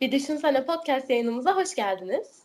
Bir Düşünsene Podcast yayınımıza hoş geldiniz.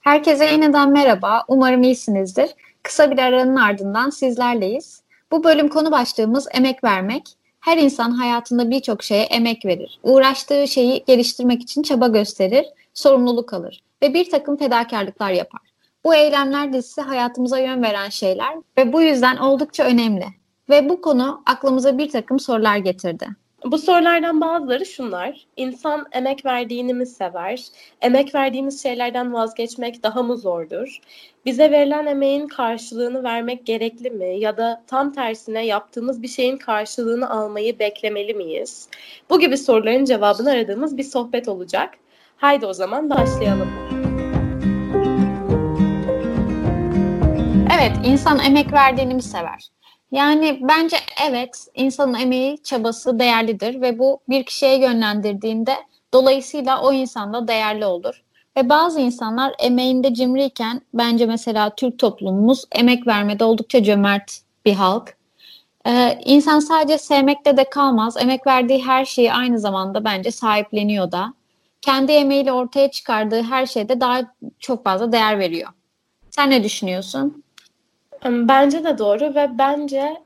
Herkese yeniden merhaba. Umarım iyisinizdir. Kısa bir aranın ardından sizlerleyiz. Bu bölüm konu başlığımız emek vermek. Her insan hayatında birçok şeye emek verir. Uğraştığı şeyi geliştirmek için çaba gösterir, sorumluluk alır ve bir takım fedakarlıklar yapar. Bu eylemler dizisi hayatımıza yön veren şeyler ve bu yüzden oldukça önemli. Ve bu konu aklımıza bir takım sorular getirdi. Bu sorulardan bazıları şunlar. İnsan emek verdiğini mi sever? Emek verdiğimiz şeylerden vazgeçmek daha mı zordur? Bize verilen emeğin karşılığını vermek gerekli mi? Ya da tam tersine yaptığımız bir şeyin karşılığını almayı beklemeli miyiz? Bu gibi soruların cevabını aradığımız bir sohbet olacak. Haydi o zaman başlayalım. Evet, insan emek verdiğini mi sever? Yani bence evet insanın emeği, çabası değerlidir ve bu bir kişiye yönlendirdiğinde dolayısıyla o insan da değerli olur. Ve bazı insanlar emeğinde cimriyken bence mesela Türk toplumumuz emek vermede oldukça cömert bir halk. Ee, insan sadece sevmekte de kalmaz. Emek verdiği her şeyi aynı zamanda bence sahipleniyor da. Kendi emeğiyle ortaya çıkardığı her şeyde daha çok fazla değer veriyor. Sen ne düşünüyorsun? Bence de doğru ve bence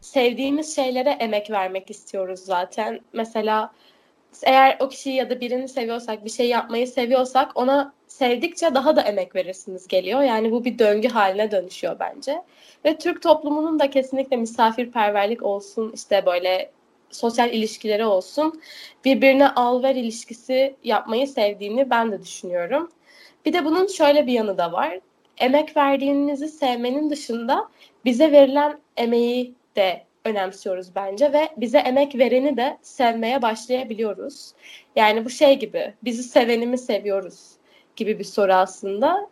sevdiğimiz şeylere emek vermek istiyoruz zaten. Mesela eğer o kişiyi ya da birini seviyorsak, bir şey yapmayı seviyorsak ona sevdikçe daha da emek verirsiniz geliyor. Yani bu bir döngü haline dönüşüyor bence. Ve Türk toplumunun da kesinlikle misafirperverlik olsun, işte böyle sosyal ilişkileri olsun, birbirine al ver ilişkisi yapmayı sevdiğini ben de düşünüyorum. Bir de bunun şöyle bir yanı da var emek verdiğinizi sevmenin dışında bize verilen emeği de önemsiyoruz bence ve bize emek vereni de sevmeye başlayabiliyoruz. Yani bu şey gibi bizi seveni mi seviyoruz gibi bir soru aslında.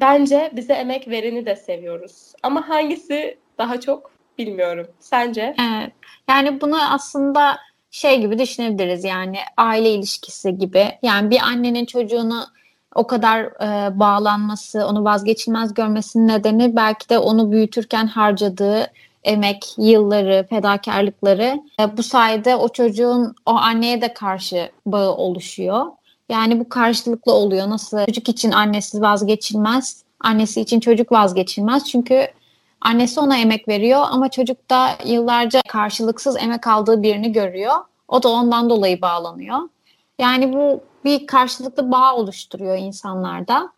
Bence bize emek vereni de seviyoruz. Ama hangisi daha çok bilmiyorum. Sence? Evet. Yani bunu aslında şey gibi düşünebiliriz yani aile ilişkisi gibi. Yani bir annenin çocuğunu o kadar e, bağlanması, onu vazgeçilmez görmesinin nedeni belki de onu büyütürken harcadığı emek, yılları, fedakarlıkları. E, bu sayede o çocuğun o anneye de karşı bağı oluşuyor. Yani bu karşılıklı oluyor. Nasıl çocuk için annesi vazgeçilmez, annesi için çocuk vazgeçilmez. Çünkü annesi ona emek veriyor ama çocuk da yıllarca karşılıksız emek aldığı birini görüyor. O da ondan dolayı bağlanıyor. Yani bu bir karşılıklı bağ oluşturuyor insanlarda.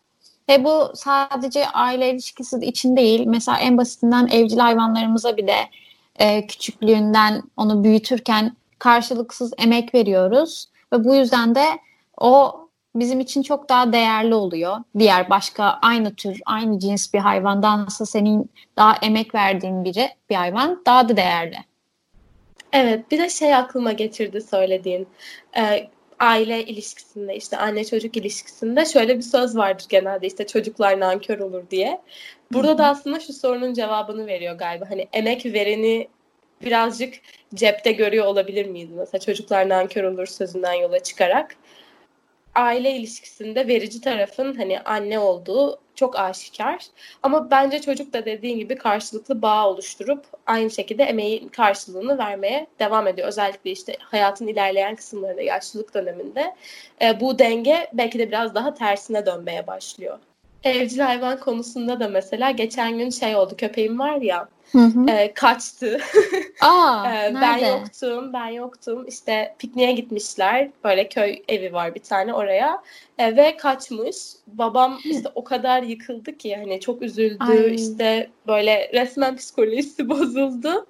Ve bu sadece aile ilişkisi için değil. Mesela en basitinden evcil hayvanlarımıza bile e, küçüklüğünden onu büyütürken karşılıksız emek veriyoruz. Ve bu yüzden de o bizim için çok daha değerli oluyor. Diğer başka aynı tür, aynı cins bir hayvandansa senin daha emek verdiğin biri bir hayvan daha da değerli. Evet, bir de şey aklıma getirdi söylediğin. Ee, aile ilişkisinde işte anne çocuk ilişkisinde şöyle bir söz vardır genelde işte çocuklar nankör olur diye. Burada da aslında şu sorunun cevabını veriyor galiba. Hani emek vereni birazcık cepte görüyor olabilir miyiz? Mesela çocuklar nankör olur sözünden yola çıkarak. Aile ilişkisinde verici tarafın hani anne olduğu çok aşikar. Ama bence çocuk da dediğin gibi karşılıklı bağ oluşturup aynı şekilde emeğin karşılığını vermeye devam ediyor. Özellikle işte hayatın ilerleyen kısımlarında, yaşlılık döneminde e, bu denge belki de biraz daha tersine dönmeye başlıyor. Evcil hayvan konusunda da mesela geçen gün şey oldu köpeğim var ya Hı hı. E, kaçtı. Aa, e, ben yoktum, ben yoktum. İşte pikniğe gitmişler. Böyle köy evi var bir tane oraya. E, ve kaçmış. Babam işte o kadar yıkıldı ki hani çok üzüldü. Ay. İşte böyle resmen psikolojisi bozuldu.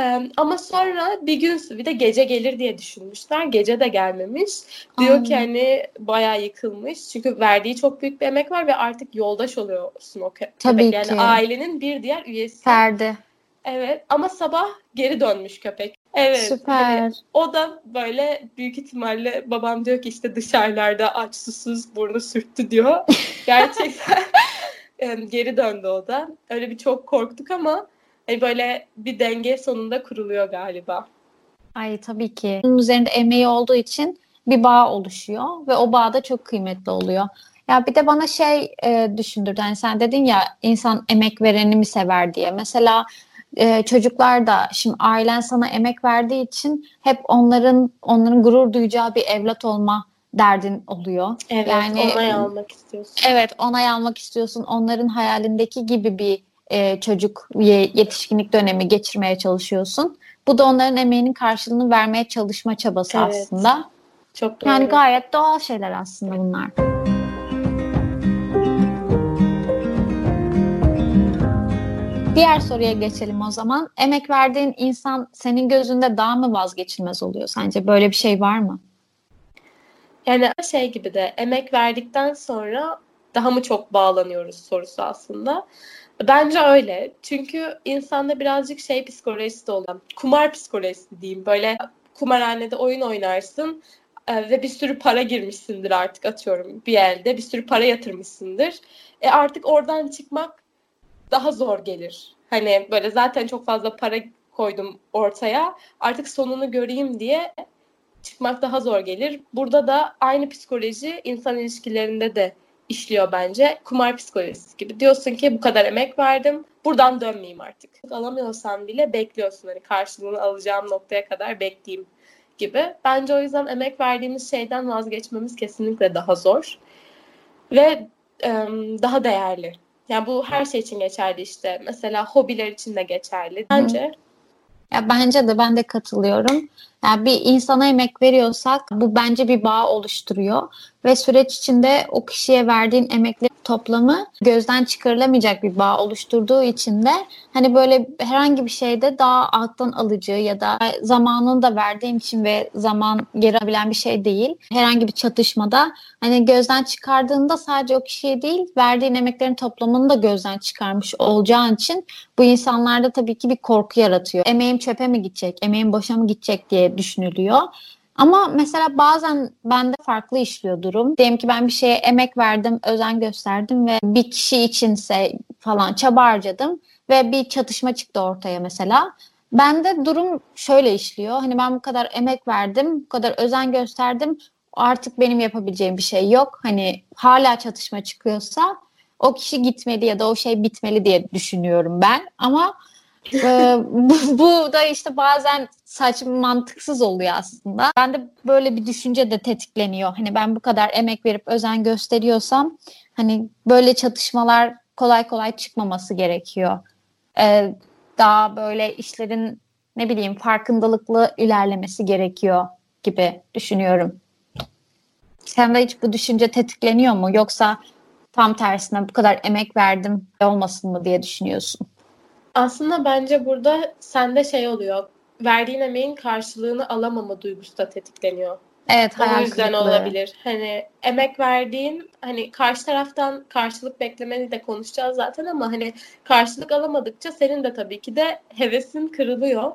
Ee, ama sonra bir gün bir de gece gelir diye düşünmüşler. Gece de gelmemiş. Diyor Aynen. ki hani bayağı yıkılmış. Çünkü verdiği çok büyük bir emek var ve artık yoldaş oluyorsun o köpek. Tabii yani ki. ailenin bir diğer üyesi. Ferdi. Evet ama sabah geri dönmüş köpek. Evet. Süper. Hani o da böyle büyük ihtimalle babam diyor ki işte dışarılarda aç susuz burnu sürttü diyor. Gerçekten geri döndü o da. Öyle bir çok korktuk ama e böyle bir denge sonunda kuruluyor galiba. Ay tabii ki. Bunun üzerinde emeği olduğu için bir bağ oluşuyor ve o bağ da çok kıymetli oluyor. Ya bir de bana şey e, düşündürdü. Yani sen dedin ya insan emek vereni mi sever diye. Mesela e, çocuklar da şimdi ailen sana emek verdiği için hep onların onların gurur duyacağı bir evlat olma derdin oluyor. Evet, yani onay almak istiyorsun. Evet, onay almak istiyorsun. Onların hayalindeki gibi bir e, çocuk yetişkinlik dönemi geçirmeye çalışıyorsun. Bu da onların emeğinin karşılığını vermeye çalışma çabası evet. aslında. Çok doğru. Yani gayet doğal şeyler aslında bunlar. Diğer soruya geçelim o zaman. Emek verdiğin insan senin gözünde daha mı vazgeçilmez oluyor sence? Böyle bir şey var mı? Yani şey gibi de emek verdikten sonra daha mı çok bağlanıyoruz sorusu aslında. Bence öyle. Çünkü insanda birazcık şey psikolojisi de olan, kumar psikolojisi diyeyim. Böyle kumarhanede oyun oynarsın e, ve bir sürü para girmişsindir artık atıyorum bir elde. Bir sürü para yatırmışsındır. E artık oradan çıkmak daha zor gelir. Hani böyle zaten çok fazla para koydum ortaya. Artık sonunu göreyim diye çıkmak daha zor gelir. Burada da aynı psikoloji insan ilişkilerinde de işliyor bence. Kumar psikolojisi gibi. Diyorsun ki bu kadar emek verdim. Buradan dönmeyeyim artık. Alamıyorsan bile bekliyorsun. Hani karşılığını alacağım noktaya kadar bekleyeyim gibi. Bence o yüzden emek verdiğimiz şeyden vazgeçmemiz kesinlikle daha zor. Ve e, daha değerli. Yani bu her şey için geçerli işte. Mesela hobiler için de geçerli. Bence ya bence de ben de katılıyorum. Yani bir insana emek veriyorsak bu bence bir bağ oluşturuyor ve süreç içinde o kişiye verdiğin emekli toplamı gözden çıkarılamayacak bir bağ oluşturduğu için de hani böyle herhangi bir şeyde daha alttan alıcı ya da zamanını da verdiğim için ve zaman geri alabilen bir şey değil. Herhangi bir çatışmada hani gözden çıkardığında sadece o kişiye değil verdiğin emeklerin toplamını da gözden çıkarmış olacağın için bu insanlarda tabii ki bir korku yaratıyor. Emeğim çöpe mi gidecek, emeğim boşa mı gidecek diye düşünülüyor. Ama mesela bazen bende farklı işliyor durum. Diyelim ki ben bir şeye emek verdim, özen gösterdim ve bir kişi içinse falan çaba harcadım ve bir çatışma çıktı ortaya mesela. Bende durum şöyle işliyor. Hani ben bu kadar emek verdim, bu kadar özen gösterdim. Artık benim yapabileceğim bir şey yok. Hani hala çatışma çıkıyorsa o kişi gitmeli ya da o şey bitmeli diye düşünüyorum ben. Ama ee, bu, bu da işte bazen saçma mantıksız oluyor aslında. Ben de böyle bir düşünce de tetikleniyor. Hani ben bu kadar emek verip özen gösteriyorsam hani böyle çatışmalar kolay kolay çıkmaması gerekiyor. Ee, daha böyle işlerin ne bileyim farkındalıklı ilerlemesi gerekiyor gibi düşünüyorum. Sen de hiç bu düşünce tetikleniyor mu? Yoksa tam tersine bu kadar emek verdim olmasın mı diye düşünüyorsun? Aslında bence burada sende şey oluyor. Verdiğin emeğin karşılığını alamama duygusu da tetikleniyor. Evet, hayal O yüzden kırıklığı. olabilir. Hani emek verdiğin hani karşı taraftan karşılık beklemeni de konuşacağız zaten ama hani karşılık alamadıkça senin de tabii ki de hevesin kırılıyor.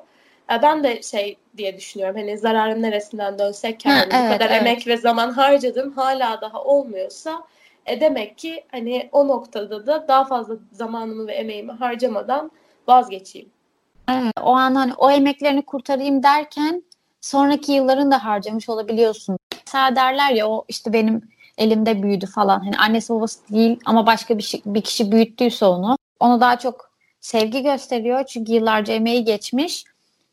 Ben de şey diye düşünüyorum hani zararın neresinden dönsek ha, evet, bu kadar evet. emek ve zaman harcadım hala daha olmuyorsa e demek ki hani o noktada da daha fazla zamanımı ve emeğimi harcamadan vazgeçeyim. Evet, o an hani o emeklerini kurtarayım derken sonraki yılların da harcamış olabiliyorsun. Mesela derler ya o işte benim elimde büyüdü falan. Hani annesi babası değil ama başka bir, şey, bir kişi büyüttüyse onu. Ona daha çok sevgi gösteriyor çünkü yıllarca emeği geçmiş.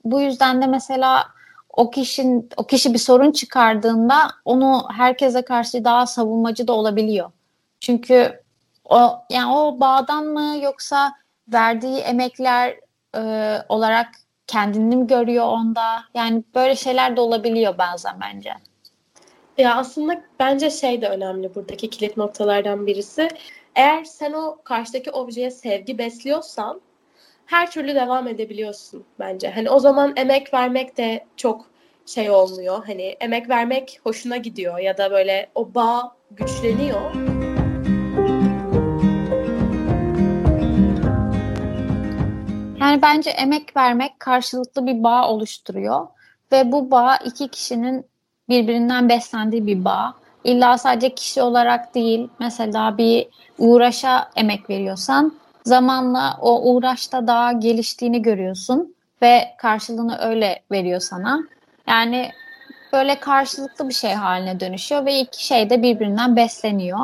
Bu yüzden de mesela o kişinin o kişi bir sorun çıkardığında onu herkese karşı daha savunmacı da olabiliyor. Çünkü o yani o bağdan mı yoksa verdiği emekler e, olarak kendini mi görüyor onda? Yani böyle şeyler de olabiliyor bazen bence. Ya aslında bence şey de önemli buradaki kilit noktalardan birisi. Eğer sen o karşıdaki objeye sevgi besliyorsan her türlü devam edebiliyorsun bence. Hani o zaman emek vermek de çok şey olmuyor. Hani emek vermek hoşuna gidiyor ya da böyle o bağ güçleniyor. Yani bence emek vermek karşılıklı bir bağ oluşturuyor ve bu bağ iki kişinin birbirinden beslendiği bir bağ. İlla sadece kişi olarak değil, mesela bir uğraşa emek veriyorsan zamanla o uğraşta daha geliştiğini görüyorsun ve karşılığını öyle veriyor sana. Yani böyle karşılıklı bir şey haline dönüşüyor ve iki şey de birbirinden besleniyor.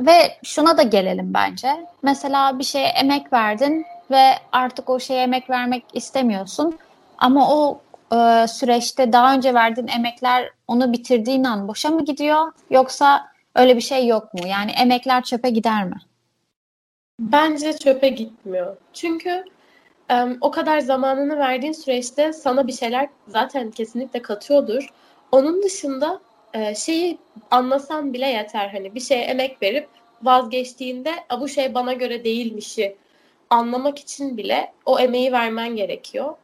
Ve şuna da gelelim bence. Mesela bir şeye emek verdin ve artık o şeye emek vermek istemiyorsun. Ama o e, süreçte daha önce verdiğin emekler onu bitirdiğin an boşa mı gidiyor yoksa öyle bir şey yok mu? Yani emekler çöpe gider mi? Bence çöpe gitmiyor. Çünkü um, o kadar zamanını verdiğin süreçte sana bir şeyler zaten kesinlikle katıyordur. Onun dışında e, şeyi anlasan bile yeter. Hani bir şeye emek verip vazgeçtiğinde bu şey bana göre değilmişi anlamak için bile o emeği vermen gerekiyor.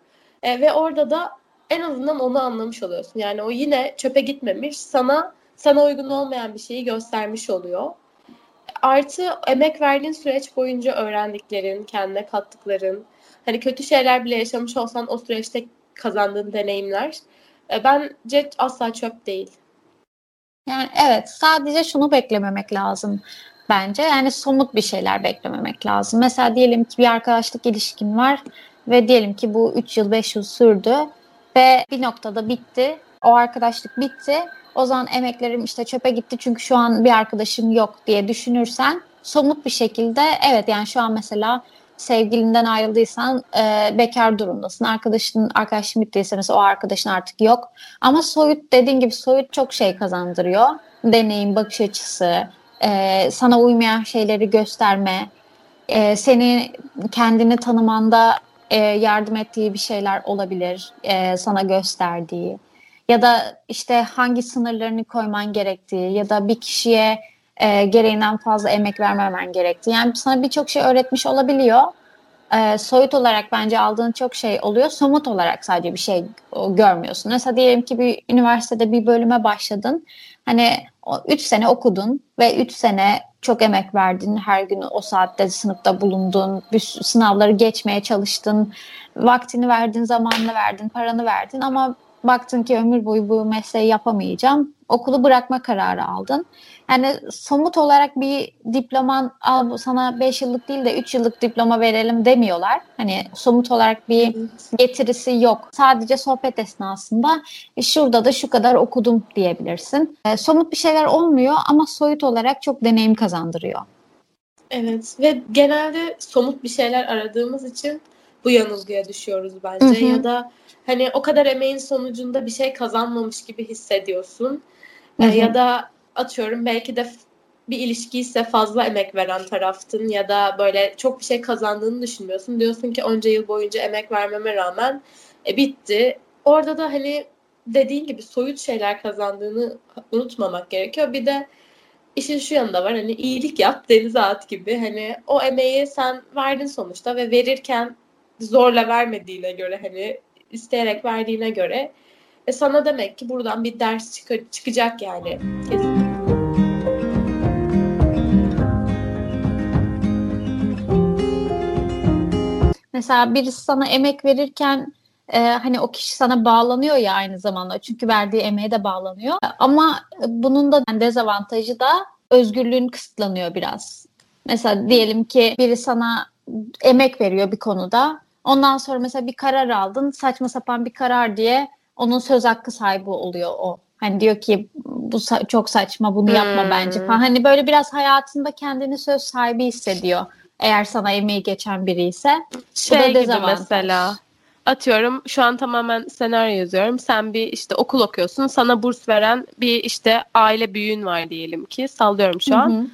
E, ve orada da en azından onu anlamış oluyorsun. Yani o yine çöpe gitmemiş, sana sana uygun olmayan bir şeyi göstermiş oluyor. Artı emek verdiğin süreç boyunca öğrendiklerin, kendine kattıkların, hani kötü şeyler bile yaşamış olsan o süreçte kazandığın deneyimler e, bence asla çöp değil. Yani evet sadece şunu beklememek lazım bence. Yani somut bir şeyler beklememek lazım. Mesela diyelim ki bir arkadaşlık ilişkin var ve diyelim ki bu 3 yıl 5 yıl sürdü ve bir noktada bitti. O arkadaşlık bitti. O zaman emeklerim işte çöpe gitti çünkü şu an bir arkadaşım yok diye düşünürsen somut bir şekilde evet yani şu an mesela sevgilinden ayrıldıysan e, bekar durumdasın. Arkadaşın arkadaşın bittiyse mesela o arkadaşın artık yok. Ama soyut dediğin gibi soyut çok şey kazandırıyor. Deneyim, bakış açısı, e, sana uymayan şeyleri gösterme, e, seni kendini tanımanda e, yardım ettiği bir şeyler olabilir, e, sana gösterdiği ya da işte hangi sınırlarını koyman gerektiği ya da bir kişiye e, gereğinden fazla emek vermemen gerektiği. Yani sana birçok şey öğretmiş olabiliyor. E, soyut olarak bence aldığın çok şey oluyor. Somut olarak sadece bir şey görmüyorsun. Mesela diyelim ki bir üniversitede bir bölüme başladın. Hani 3 sene okudun ve 3 sene çok emek verdin. Her gün o saatte sınıfta bulundun. Bir sınavları geçmeye çalıştın. Vaktini verdin, zamanını verdin, paranı verdin ama baktın ki ömür boyu bu mesleği yapamayacağım. Okulu bırakma kararı aldın. Yani somut olarak bir diploman al sana 5 yıllık değil de 3 yıllık diploma verelim demiyorlar. Hani somut olarak bir getirisi yok. Sadece sohbet esnasında e, şurada da şu kadar okudum diyebilirsin. E, somut bir şeyler olmuyor ama soyut olarak çok deneyim kazandırıyor. Evet ve genelde somut bir şeyler aradığımız için bu yanılgıya düşüyoruz bence. Hı hı. Ya da hani o kadar emeğin sonucunda bir şey kazanmamış gibi hissediyorsun. Hı hı. Ya da atıyorum belki de bir ilişki ise fazla emek veren taraftın ya da böyle çok bir şey kazandığını düşünmüyorsun. Diyorsun ki onca yıl boyunca emek vermeme rağmen e, bitti. Orada da hani dediğin gibi soyut şeyler kazandığını unutmamak gerekiyor. Bir de işin şu yanında var hani iyilik yap denize at gibi. Hani o emeği sen verdin sonuçta ve verirken zorla vermediğine göre hani isteyerek verdiğine göre e sana demek ki buradan bir ders çık- çıkacak yani. Mesela birisi sana emek verirken e, hani o kişi sana bağlanıyor ya aynı zamanda çünkü verdiği emeğe de bağlanıyor. Ama bunun da dezavantajı da özgürlüğün kısıtlanıyor biraz. Mesela diyelim ki biri sana emek veriyor bir konuda. Ondan sonra mesela bir karar aldın. Saçma sapan bir karar diye onun söz hakkı sahibi oluyor o. Hani diyor ki bu sa- çok saçma bunu yapma hmm. bence falan. Hani böyle biraz hayatında kendini söz sahibi hissediyor. Eğer sana emeği geçen biri ise. Şey gibi mesela atıyorum şu an tamamen senaryo yazıyorum. Sen bir işte okul okuyorsun. Sana burs veren bir işte aile büyüğün var diyelim ki. Sallıyorum şu an. Hı hı.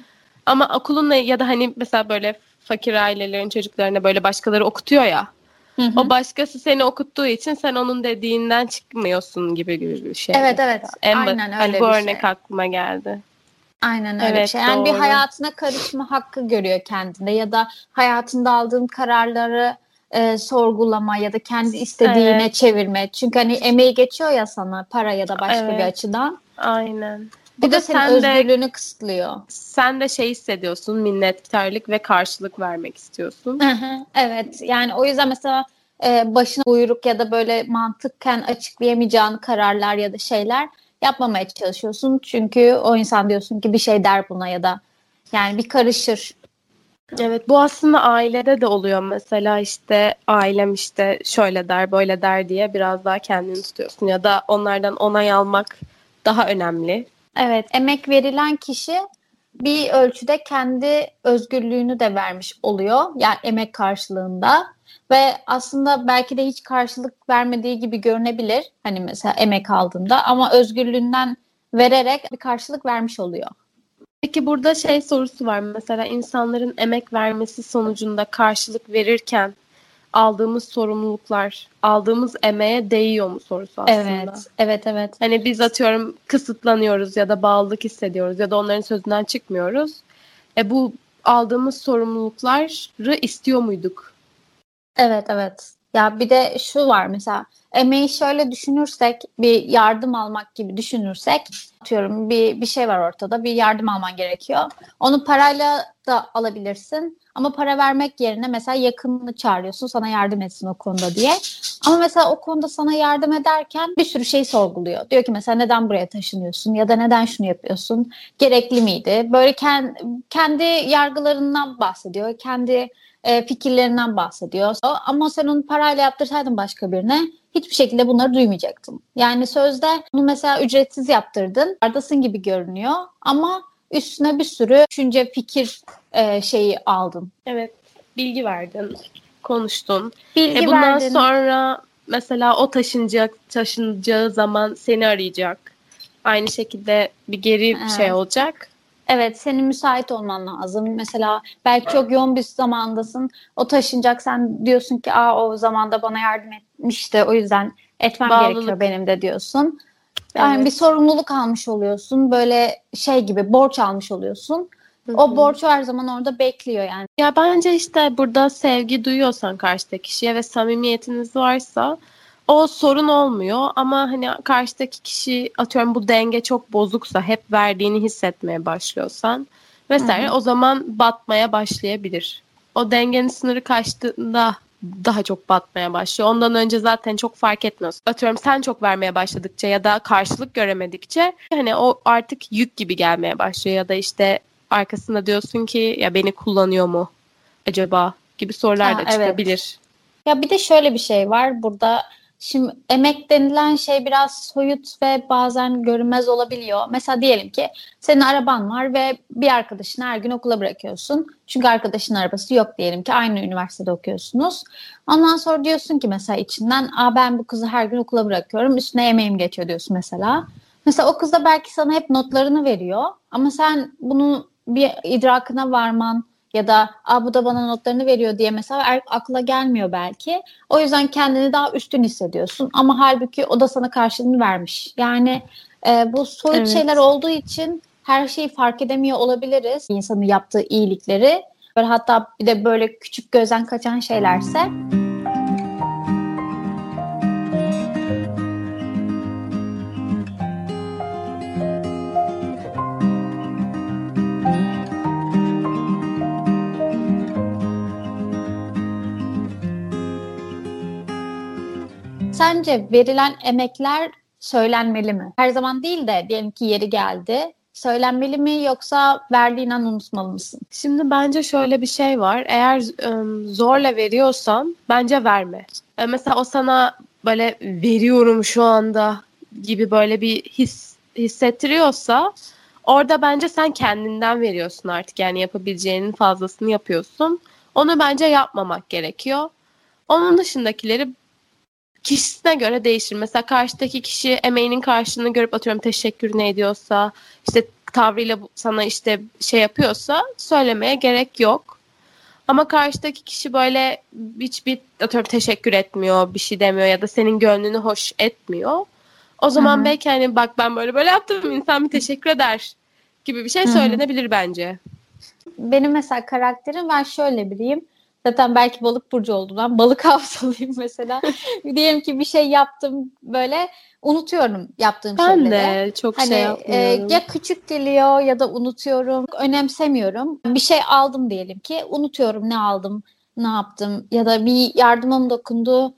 Ama okulun ya da hani mesela böyle fakir ailelerin çocuklarına böyle başkaları okutuyor ya. Hı hı. O başkası seni okuttuğu için sen onun dediğinden çıkmıyorsun gibi bir şey. Evet evet. En Aynen öyle hani bu örnek şey. aklıma geldi. Aynen öyle evet, bir şey. Yani doğru. bir hayatına karışma hakkı görüyor kendinde ya da hayatında aldığın kararları e, sorgulama ya da kendi istediğine evet. çevirme. Çünkü hani emeği geçiyor ya sana para ya da başka evet. bir açıdan. Aynen. Bir de senin sen özgürlüğünü de, kısıtlıyor. Sen de şey hissediyorsun, minnettarlık ve karşılık vermek istiyorsun. evet, yani o yüzden mesela e, başına buyruk ya da böyle mantıkken açıklayamayacağın kararlar ya da şeyler yapmamaya çalışıyorsun. Çünkü o insan diyorsun ki bir şey der buna ya da yani bir karışır. Evet bu aslında ailede de oluyor mesela işte ailem işte şöyle der böyle der diye biraz daha kendini tutuyorsun ya da onlardan onay almak daha önemli. Evet emek verilen kişi bir ölçüde kendi özgürlüğünü de vermiş oluyor yani emek karşılığında. ve aslında belki de hiç karşılık vermediği gibi görünebilir. Hani mesela emek aldığında ama özgürlüğünden vererek bir karşılık vermiş oluyor. Peki burada şey sorusu var mesela insanların emek vermesi sonucunda karşılık verirken aldığımız sorumluluklar, aldığımız emeğe değiyor mu sorusu aslında. Evet, evet, evet. Hani biz atıyorum kısıtlanıyoruz ya da bağlılık hissediyoruz ya da onların sözünden çıkmıyoruz. E bu aldığımız sorumlulukları istiyor muyduk? Evet, evet. Ya bir de şu var mesela emeği şöyle düşünürsek bir yardım almak gibi düşünürsek atıyorum bir, bir şey var ortada bir yardım alman gerekiyor. Onu parayla da alabilirsin ama para vermek yerine mesela yakınını çağırıyorsun sana yardım etsin o konuda diye. Ama mesela o konuda sana yardım ederken bir sürü şey sorguluyor. Diyor ki mesela neden buraya taşınıyorsun ya da neden şunu yapıyorsun? Gerekli miydi? Böyle kendi, yargılarından bahsediyor. Kendi e, fikirlerinden bahsediyor. Ama sen onu parayla yaptırsaydın başka birine hiçbir şekilde bunları duymayacaktın. Yani sözde bunu mesela ücretsiz yaptırdın. Ardasın gibi görünüyor ama üstüne bir sürü düşünce, fikir e, şeyi aldın. Evet, bilgi verdin, konuştun. Bilgi e bundan verdin. sonra mesela o taşınacak, taşınacağı zaman seni arayacak. Aynı şekilde bir geri Evet. şey olacak. Evet senin müsait olman lazım. Mesela belki çok yoğun bir zamandasın. O taşınacak sen diyorsun ki Aa, o zamanda bana yardım etmişti. O yüzden etmem Bağlılık. gerekiyor benim de diyorsun. Yani Evet. bir sorumluluk almış oluyorsun. Böyle şey gibi borç almış oluyorsun. Hı O borç her zaman orada bekliyor yani. Ya bence işte burada sevgi duyuyorsan karşıdaki kişiye ve samimiyetiniz varsa o sorun olmuyor ama hani karşıdaki kişi atıyorum bu denge çok bozuksa hep verdiğini hissetmeye başlıyorsan vesaire Hı hı. o zaman batmaya başlayabilir. O dengenin sınırı kaçtığında daha çok batmaya başlıyor. Ondan önce zaten çok fark etmiyorsun. Atıyorum sen çok vermeye başladıkça ya da karşılık göremedikçe hani o artık yük gibi gelmeye başlıyor ya da işte arkasında diyorsun ki ya beni kullanıyor mu acaba gibi sorular Ha, da evet. çıkabilir. Ya bir de şöyle bir şey var burada. Şimdi emek denilen şey biraz soyut ve bazen görünmez olabiliyor. Mesela diyelim ki senin araban var ve bir arkadaşını her gün okula bırakıyorsun. Çünkü arkadaşın arabası yok diyelim ki aynı üniversitede okuyorsunuz. Ondan sonra diyorsun ki mesela içinden Aa, ben bu kızı her gün okula bırakıyorum üstüne yemeğim geçiyor diyorsun mesela. Mesela o kız da belki sana hep notlarını veriyor ama sen bunu bir idrakına varman ya da Aa, bu da bana notlarını veriyor diye mesela er- akla gelmiyor belki. O yüzden kendini daha üstün hissediyorsun ama halbuki o da sana karşılığını vermiş. Yani e, bu soyut Evet. şeyler olduğu için her şeyi fark edemiyor olabiliriz. İnsanın yaptığı iyilikleri. Böyle hatta bir de böyle küçük gözden kaçan şeylerse Sence verilen emekler söylenmeli mi? Her zaman değil de diyelim ki yeri geldi. Söylenmeli mi yoksa verdiğin an unutmalı mısın? Şimdi bence şöyle bir şey var. Eğer zorla veriyorsan bence verme. E, mesela o sana böyle veriyorum şu anda gibi böyle bir his hissettiriyorsa orada bence sen kendinden veriyorsun artık. Yani yapabileceğinin fazlasını yapıyorsun. Onu bence yapmamak gerekiyor. Onun dışındakileri kişisine göre değişir. Mesela karşıdaki kişi emeğinin karşılığını görüp atıyorum teşekkür ne ediyorsa işte tavrıyla sana işte şey yapıyorsa söylemeye gerek yok. Ama karşıdaki kişi böyle hiçbir atıyorum teşekkür etmiyor, bir şey demiyor ya da senin gönlünü hoş etmiyor. O zaman Hı hı. belki hani bak ben böyle böyle yaptım insan bir teşekkür eder gibi bir şey söylenebilir bence. Benim mesela karakterim ben şöyle biriyim. Zaten belki balık burcu olduğundan balık hafızalıyım mesela. diyelim ki bir şey yaptım böyle unutuyorum yaptığım Ben şeyleri. de çok Hani şey e, yapmıyorum. ya küçük geliyor ya da unutuyorum. Önemsemiyorum. Bir şey aldım diyelim ki unutuyorum ne aldım, ne yaptım ya da bir yardımım dokundu.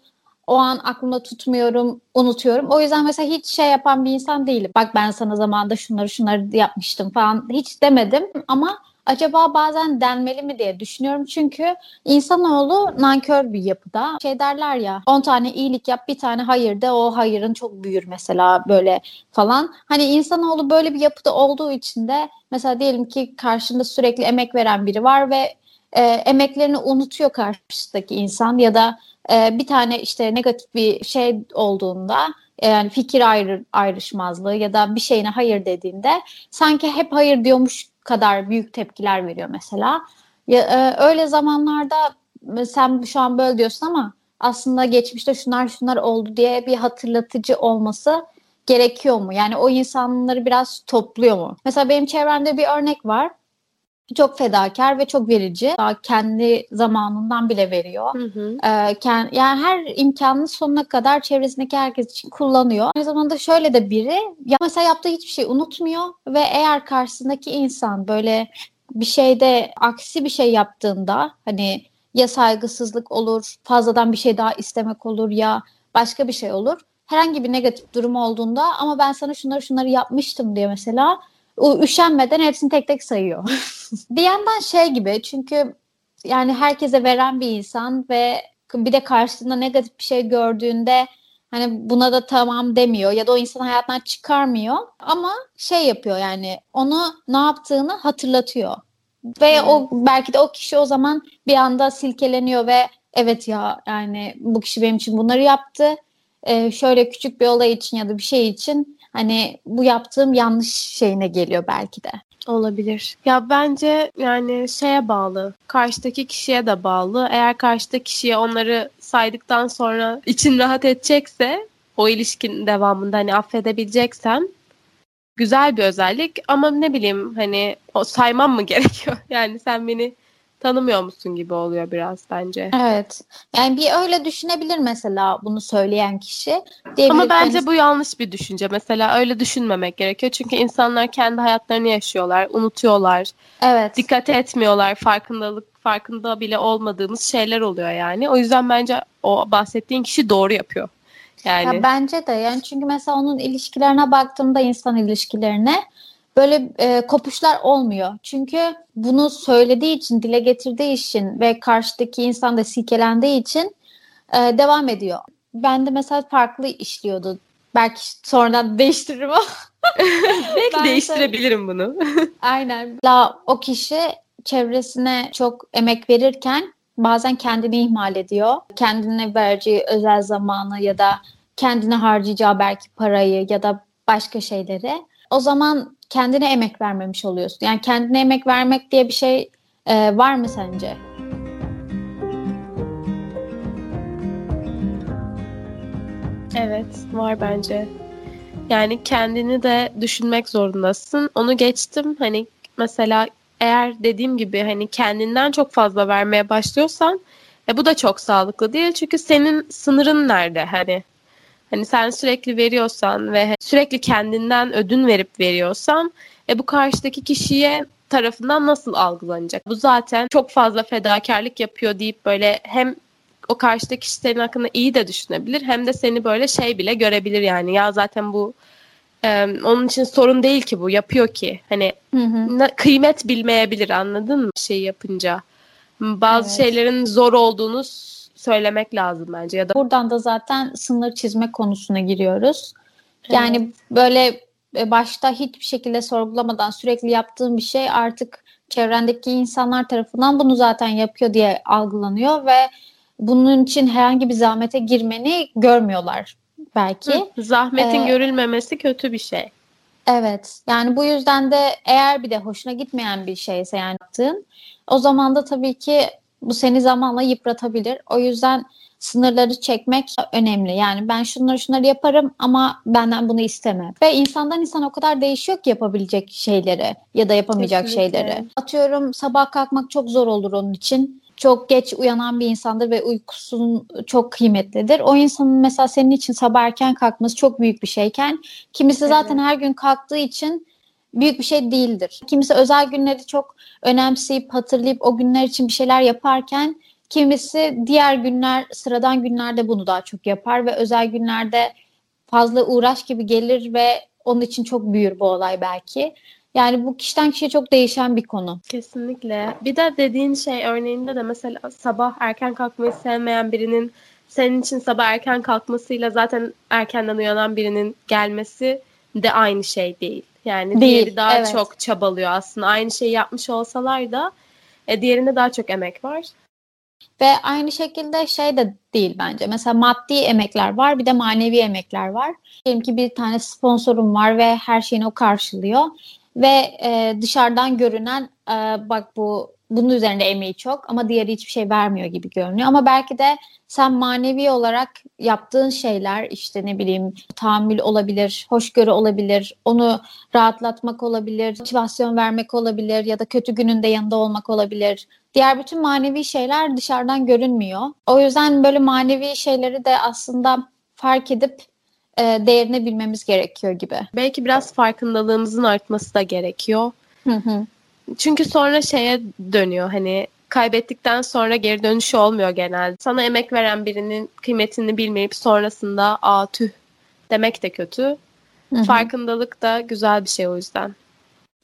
O an aklımda tutmuyorum, unutuyorum. O yüzden mesela hiç şey yapan bir insan değilim. Bak ben sana zamanında şunları şunları yapmıştım falan hiç demedim ama acaba bazen denmeli mi diye düşünüyorum. Çünkü insanoğlu nankör bir yapıda. Şey derler ya 10 tane iyilik yap bir tane hayır de o hayırın çok büyür mesela böyle falan. Hani insanoğlu böyle bir yapıda olduğu için de mesela diyelim ki karşında sürekli emek veren biri var ve e, emeklerini unutuyor karşıdaki insan ya da e, bir tane işte negatif bir şey olduğunda e, yani fikir ayrı, ayrışmazlığı ya da bir şeyine hayır dediğinde sanki hep hayır diyormuş kadar büyük tepkiler veriyor mesela. Ya, e, öyle zamanlarda sen şu an böyle diyorsun ama aslında geçmişte şunlar şunlar oldu diye bir hatırlatıcı olması gerekiyor mu? Yani o insanları biraz topluyor mu? Mesela benim çevremde bir örnek var. Çok fedakar ve çok verici. Daha kendi zamanından bile veriyor. Hı hı. Ee, yani her imkanını sonuna kadar çevresindeki herkes için kullanıyor. Aynı zamanda şöyle de biri ya mesela yaptığı hiçbir şey unutmuyor ve eğer karşısındaki insan böyle bir şeyde aksi bir şey yaptığında hani ya saygısızlık olur, fazladan bir şey daha istemek olur ya başka bir şey olur. Herhangi bir negatif durum olduğunda ama ben sana şunları şunları yapmıştım diye mesela o üşenmeden hepsini tek tek sayıyor. bir yandan şey gibi çünkü yani herkese veren bir insan ve bir de karşısında negatif bir şey gördüğünde hani buna da tamam demiyor ya da o insan hayatından çıkarmıyor ama şey yapıyor yani onu ne yaptığını hatırlatıyor. Ve hmm. o belki de o kişi o zaman bir anda silkeleniyor ve evet ya yani bu kişi benim için bunları yaptı. Ee, şöyle küçük bir olay için ya da bir şey için hani bu yaptığım yanlış şeyine geliyor belki de. Olabilir. Ya bence yani şeye bağlı. Karşıdaki kişiye de bağlı. Eğer karşıdaki kişiye onları saydıktan sonra için rahat edecekse o ilişkin devamında hani affedebileceksen güzel bir özellik ama ne bileyim hani o saymam mı gerekiyor? Yani sen beni tanımıyor musun gibi oluyor biraz bence. Evet. Yani bir öyle düşünebilir mesela bunu söyleyen kişi. Ama bence hani... bu yanlış bir düşünce. Mesela öyle düşünmemek gerekiyor. Çünkü insanlar kendi hayatlarını yaşıyorlar, unutuyorlar. Evet. Dikkat etmiyorlar. Farkındalık farkında bile olmadığımız şeyler oluyor yani. O yüzden bence o bahsettiğin kişi doğru yapıyor. Yani. Ya bence de yani çünkü mesela onun ilişkilerine baktığımda insan ilişkilerine böyle e, kopuşlar olmuyor. Çünkü bunu söylediği için, dile getirdiği için ve karşıdaki insan da silkelendiği için e, devam ediyor. Ben de mesela farklı işliyordu. Belki sonradan değiştiririm ama. Belki değiştirebilirim bunu. Aynen. La o kişi çevresine çok emek verirken bazen kendini ihmal ediyor. Kendine vereceği özel zamanı ya da kendine harcayacağı belki parayı ya da başka şeyleri. O zaman kendine emek vermemiş oluyorsun. Yani kendine emek vermek diye bir şey e, var mı sence? Evet, var bence. Yani kendini de düşünmek zorundasın. Onu geçtim. Hani mesela eğer dediğim gibi hani kendinden çok fazla vermeye başlıyorsan e, bu da çok sağlıklı değil. Çünkü senin sınırın nerede? Hani Hani sen sürekli veriyorsan ve sürekli kendinden ödün verip veriyorsan e bu karşıdaki kişiye tarafından nasıl algılanacak? Bu zaten çok fazla fedakarlık yapıyor deyip böyle hem o karşıdaki kişi senin hakkında iyi de düşünebilir hem de seni böyle şey bile görebilir yani ya zaten bu e, onun için sorun değil ki bu yapıyor ki hani hı hı. kıymet bilmeyebilir anladın mı şey yapınca bazı evet. şeylerin zor olduğunu söylemek lazım bence ya da buradan da zaten sınır çizme konusuna giriyoruz. Yani evet. böyle e, başta hiçbir şekilde sorgulamadan sürekli yaptığın bir şey artık çevrendeki insanlar tarafından bunu zaten yapıyor diye algılanıyor ve bunun için herhangi bir zahmete girmeni görmüyorlar belki. Hı, zahmetin ee, görülmemesi kötü bir şey. Evet. Yani bu yüzden de eğer bir de hoşuna gitmeyen bir şeyse yani yaptığın o zaman da tabii ki bu seni zamanla yıpratabilir. O yüzden sınırları çekmek önemli. Yani ben şunları şunları yaparım ama benden bunu isteme. Ve insandan insan o kadar değişiyor ki yapabilecek şeyleri ya da yapamayacak Kesinlikle. şeyleri. Atıyorum sabah kalkmak çok zor olur onun için. Çok geç uyanan bir insandır ve uykusun çok kıymetlidir. O insanın mesela senin için sabah erken kalkması çok büyük bir şeyken kimisi zaten evet. her gün kalktığı için büyük bir şey değildir. Kimisi özel günleri çok önemseyip hatırlayıp o günler için bir şeyler yaparken kimisi diğer günler sıradan günlerde bunu daha çok yapar ve özel günlerde fazla uğraş gibi gelir ve onun için çok büyür bu olay belki. Yani bu kişiden kişiye çok değişen bir konu. Kesinlikle. Bir de dediğin şey örneğinde de mesela sabah erken kalkmayı sevmeyen birinin senin için sabah erken kalkmasıyla zaten erkenden uyanan birinin gelmesi de aynı şey değil. Yani Değil, diğeri daha evet. çok çabalıyor aslında. Aynı şeyi yapmış olsalar da E, diğerinde daha çok emek var. Ve aynı şekilde şey de değil bence. Mesela maddi emekler var bir de manevi emekler var. Diyelim ki bir tane sponsorum var ve her şeyini o karşılıyor. Ve e, dışarıdan görünen e, bak bu bunun üzerinde emeği çok ama diğeri hiçbir şey vermiyor gibi görünüyor. Ama belki de sen manevi olarak yaptığın şeyler işte ne bileyim tahammül olabilir, hoşgörü olabilir, onu rahatlatmak olabilir, motivasyon vermek olabilir ya da kötü gününde yanında olmak olabilir. Diğer bütün manevi şeyler dışarıdan görünmüyor. O yüzden böyle manevi şeyleri de aslında fark edip e, değerini bilmemiz gerekiyor gibi. Belki biraz farkındalığımızın artması da gerekiyor. Hı hı. Çünkü sonra şeye dönüyor hani kaybettikten sonra geri dönüşü olmuyor genelde. Sana emek veren birinin kıymetini bilmeyip sonrasında aa tüh demek de kötü. Hı hı. Farkındalık da güzel bir şey o yüzden.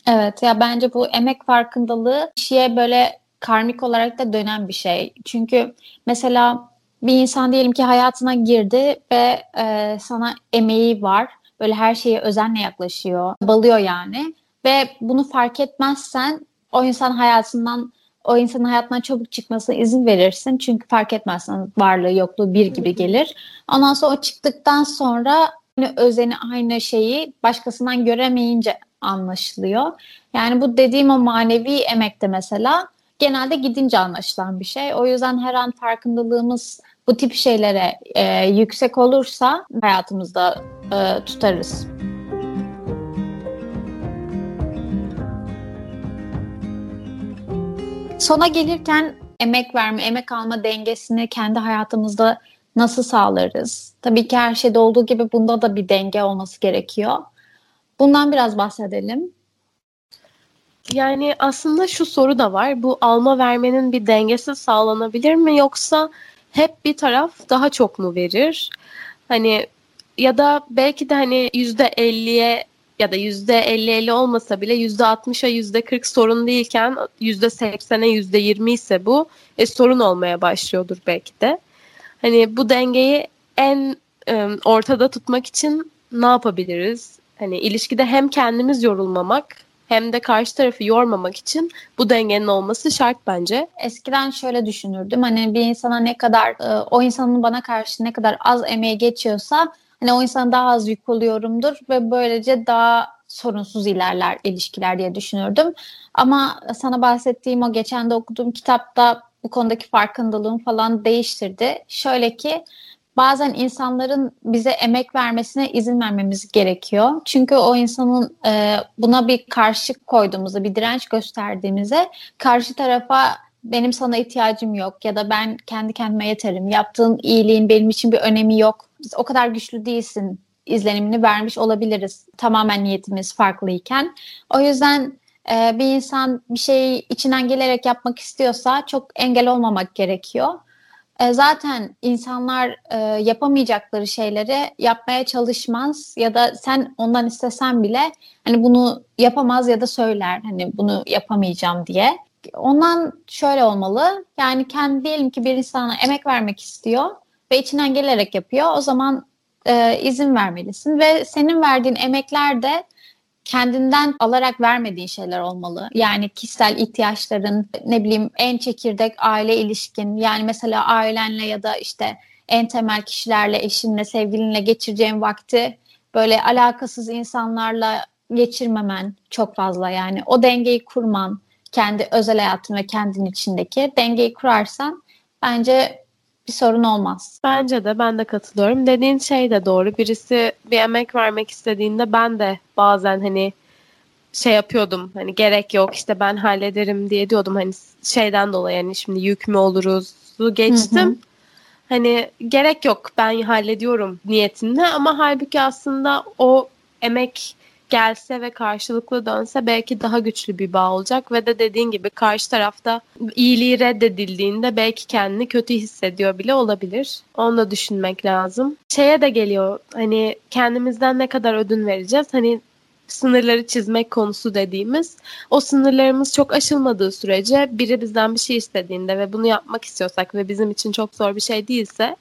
Evet ya bence bu emek farkındalığı kişiye böyle karmik olarak da dönen bir şey. Çünkü mesela bir insan diyelim ki hayatına girdi ve e, sana emeği var. Böyle her şeye özenle yaklaşıyor. Balıyor yani. Ve bunu fark etmezsen o insan hayatından o insanın hayatından çabuk çıkmasına izin verirsin. Çünkü fark etmezsen varlığı yokluğu bir gibi gelir. Ondan sonra o çıktıktan sonra aynı özeni aynı şeyi başkasından göremeyince anlaşılıyor. Yani bu dediğim o manevi emekte mesela genelde gidince anlaşılan bir şey. O yüzden her an farkındalığımız bu tip şeylere e, yüksek olursa hayatımızda e, tutarız. Sona gelirken emek verme, emek alma dengesini kendi hayatımızda nasıl sağlarız? Tabii ki her şeyde olduğu gibi bunda da bir denge olması gerekiyor. Bundan biraz bahsedelim. Yani aslında şu soru da var. Bu alma vermenin bir dengesi sağlanabilir mi yoksa hep bir taraf daha çok mu verir? Hani ya da belki de hani yüzde elliye ya da yüzde elli elli olmasa bile yüzde altmışa yüzde kırk sorun değilken yüzde seksene yüzde yirmi ise bu e, sorun olmaya başlıyordur belki de. Hani bu dengeyi en e, ortada tutmak için ne yapabiliriz? Hani ilişkide hem kendimiz yorulmamak hem de karşı tarafı yormamak için bu dengenin olması şart bence. Eskiden şöyle düşünürdüm. Hani bir insana ne kadar e, o insanın bana karşı ne kadar az emeği geçiyorsa hani o insana daha az yük oluyorumdur ve böylece daha sorunsuz ilerler ilişkiler diye düşünürdüm. Ama sana bahsettiğim o geçen de okuduğum kitapta bu konudaki farkındalığım falan değiştirdi. Şöyle ki bazen insanların bize emek vermesine izin vermemiz gerekiyor. Çünkü o insanın e, buna bir karşı koyduğumuzda, bir direnç gösterdiğimizde karşı tarafa benim sana ihtiyacım yok ya da ben kendi kendime yeterim. Yaptığın iyiliğin benim için bir önemi yok. O kadar güçlü değilsin izlenimini vermiş olabiliriz. Tamamen niyetimiz farklıyken. O yüzden e, bir insan bir şeyi içinden gelerek yapmak istiyorsa çok engel olmamak gerekiyor. E, zaten insanlar e, yapamayacakları şeyleri yapmaya çalışmaz ya da sen ondan istesen bile hani bunu yapamaz ya da söyler hani bunu yapamayacağım diye. Ondan şöyle olmalı yani kendi diyelim ki bir insana emek vermek istiyor ve içinden gelerek yapıyor o zaman e, izin vermelisin ve senin verdiğin emekler de kendinden alarak vermediğin şeyler olmalı. Yani kişisel ihtiyaçların, ne bileyim en çekirdek aile ilişkin. Yani mesela ailenle ya da işte en temel kişilerle, eşinle, sevgilinle geçireceğin vakti böyle alakasız insanlarla geçirmemen çok fazla yani. O dengeyi kurman, kendi özel hayatın ve kendin içindeki dengeyi kurarsan bence bir sorun olmaz. Bence de ben de katılıyorum. Dediğin şey de doğru. Birisi bir emek vermek istediğinde ben de bazen hani şey yapıyordum. Hani gerek yok işte ben hallederim diye diyordum. Hani şeyden dolayı yani şimdi yük mü oluruz geçtim. Hı hı. Hani gerek yok ben hallediyorum niyetinde ama halbuki aslında o emek gelse ve karşılıklı dönse belki daha güçlü bir bağ olacak ve de dediğin gibi karşı tarafta iyiliği reddedildiğinde belki kendini kötü hissediyor bile olabilir. Onu da düşünmek lazım. Şeye de geliyor hani kendimizden ne kadar ödün vereceğiz? Hani sınırları çizmek konusu dediğimiz o sınırlarımız çok aşılmadığı sürece biri bizden bir şey istediğinde ve bunu yapmak istiyorsak ve bizim için çok zor bir şey değilse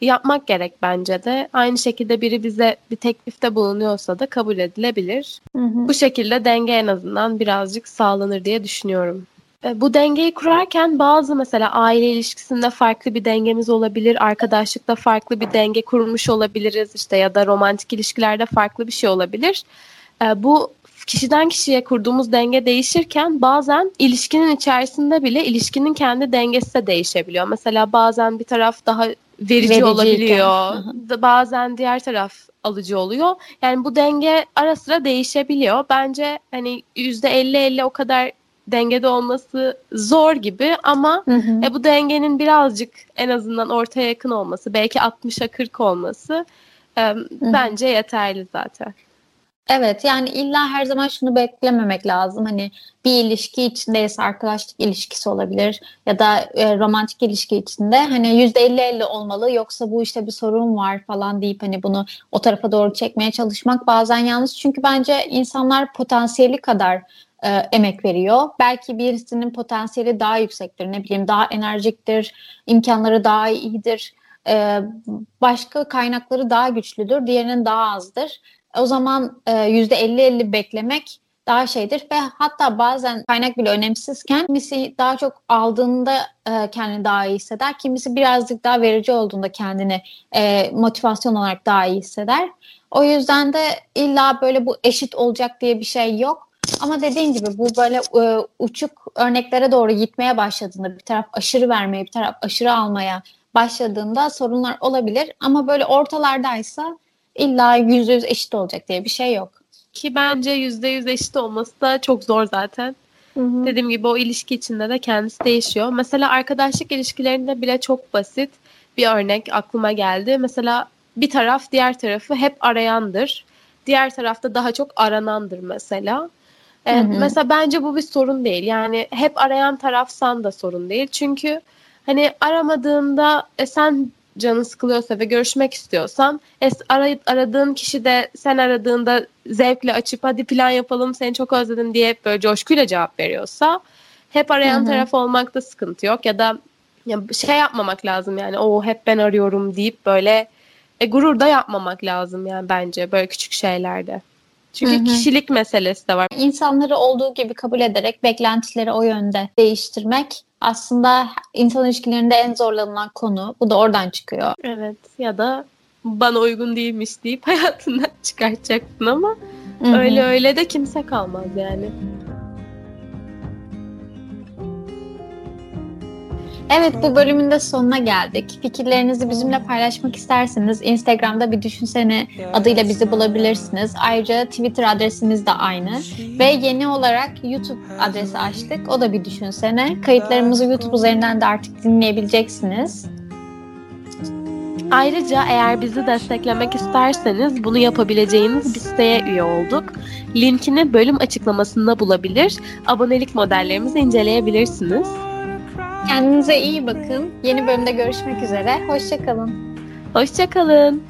yapmak gerek bence de. Aynı şekilde biri bize bir teklifte bulunuyorsa da kabul edilebilir. Hı hı. Bu şekilde denge en azından birazcık sağlanır diye düşünüyorum. E, bu dengeyi kurarken bazı mesela aile ilişkisinde farklı bir dengemiz olabilir, arkadaşlıkta farklı bir denge kurmuş olabiliriz işte ya da romantik ilişkilerde farklı bir şey olabilir. E, bu kişiden kişiye kurduğumuz denge değişirken bazen ilişkinin içerisinde bile ilişkinin kendi dengesi de değişebiliyor. Mesela bazen bir taraf daha verici Vericiyken. olabiliyor. bazen diğer taraf alıcı oluyor. Yani bu denge ara sıra değişebiliyor. Bence hani %50-50 o kadar dengede olması zor gibi ama hı hı. E, bu dengenin birazcık en azından ortaya yakın olması, belki 60'a 40 olması e, hı hı. bence yeterli zaten. Evet yani illa her zaman şunu beklememek lazım. Hani bir ilişki içindeyse arkadaşlık ilişkisi olabilir ya da e, romantik ilişki içinde hani yüzde elli elli olmalı yoksa bu işte bir sorun var falan deyip hani bunu o tarafa doğru çekmeye çalışmak bazen yanlış. Çünkü bence insanlar potansiyeli kadar e, emek veriyor. Belki birisinin potansiyeli daha yüksektir ne bileyim daha enerjiktir, imkanları daha iyidir. E, başka kaynakları daha güçlüdür, diğerinin daha azdır o zaman e, yüzde 50-50 beklemek daha şeydir ve hatta bazen kaynak bile önemsizken kimisi daha çok aldığında e, kendini daha iyi hisseder. Kimisi birazcık daha verici olduğunda kendini e, motivasyon olarak daha iyi hisseder. O yüzden de illa böyle bu eşit olacak diye bir şey yok. Ama dediğin gibi bu böyle e, uçuk örneklere doğru gitmeye başladığında bir taraf aşırı vermeye bir taraf aşırı almaya başladığında sorunlar olabilir. Ama böyle ortalardaysa illa yüzde yüz eşit olacak diye bir şey yok. Ki bence yüzde yüz eşit olması da çok zor zaten. Hı hı. Dediğim gibi o ilişki içinde de kendisi değişiyor. Mesela arkadaşlık ilişkilerinde bile çok basit bir örnek aklıma geldi. Mesela bir taraf diğer tarafı hep arayandır. Diğer tarafta daha çok aranandır mesela. Ee, hı hı. Mesela bence bu bir sorun değil. Yani hep arayan tarafsan da sorun değil. Çünkü hani aramadığında e, sen canın sıkılıyorsa ve görüşmek istiyorsan es, aray, aradığın kişi de sen aradığında zevkle açıp hadi plan yapalım seni çok özledim diye hep böyle coşkuyla cevap veriyorsa hep arayan Hı-hı. taraf olmakta sıkıntı yok ya da ya şey yapmamak lazım yani o hep ben arıyorum deyip böyle e, gurur da yapmamak lazım yani bence böyle küçük şeylerde. Çünkü hı hı. kişilik meselesi de var. İnsanları olduğu gibi kabul ederek beklentileri o yönde değiştirmek aslında insan ilişkilerinde en zorlanılan konu. Bu da oradan çıkıyor. Evet ya da bana uygun değilmiş deyip hayatından çıkartacaksın ama Hı-hı. öyle öyle de kimse kalmaz yani. Evet bu bölümün de sonuna geldik. Fikirlerinizi bizimle paylaşmak isterseniz Instagram'da bir düşünsene adıyla bizi bulabilirsiniz. Ayrıca Twitter adresimiz de aynı. Ve yeni olarak YouTube adresi açtık. O da bir düşünsene. Kayıtlarımızı YouTube üzerinden de artık dinleyebileceksiniz. Ayrıca eğer bizi desteklemek isterseniz bunu yapabileceğiniz bir siteye üye olduk. Linkini bölüm açıklamasında bulabilir, abonelik modellerimizi inceleyebilirsiniz. Kendinize iyi bakın. Yeni bölümde görüşmek üzere. Hoşçakalın. Hoşçakalın.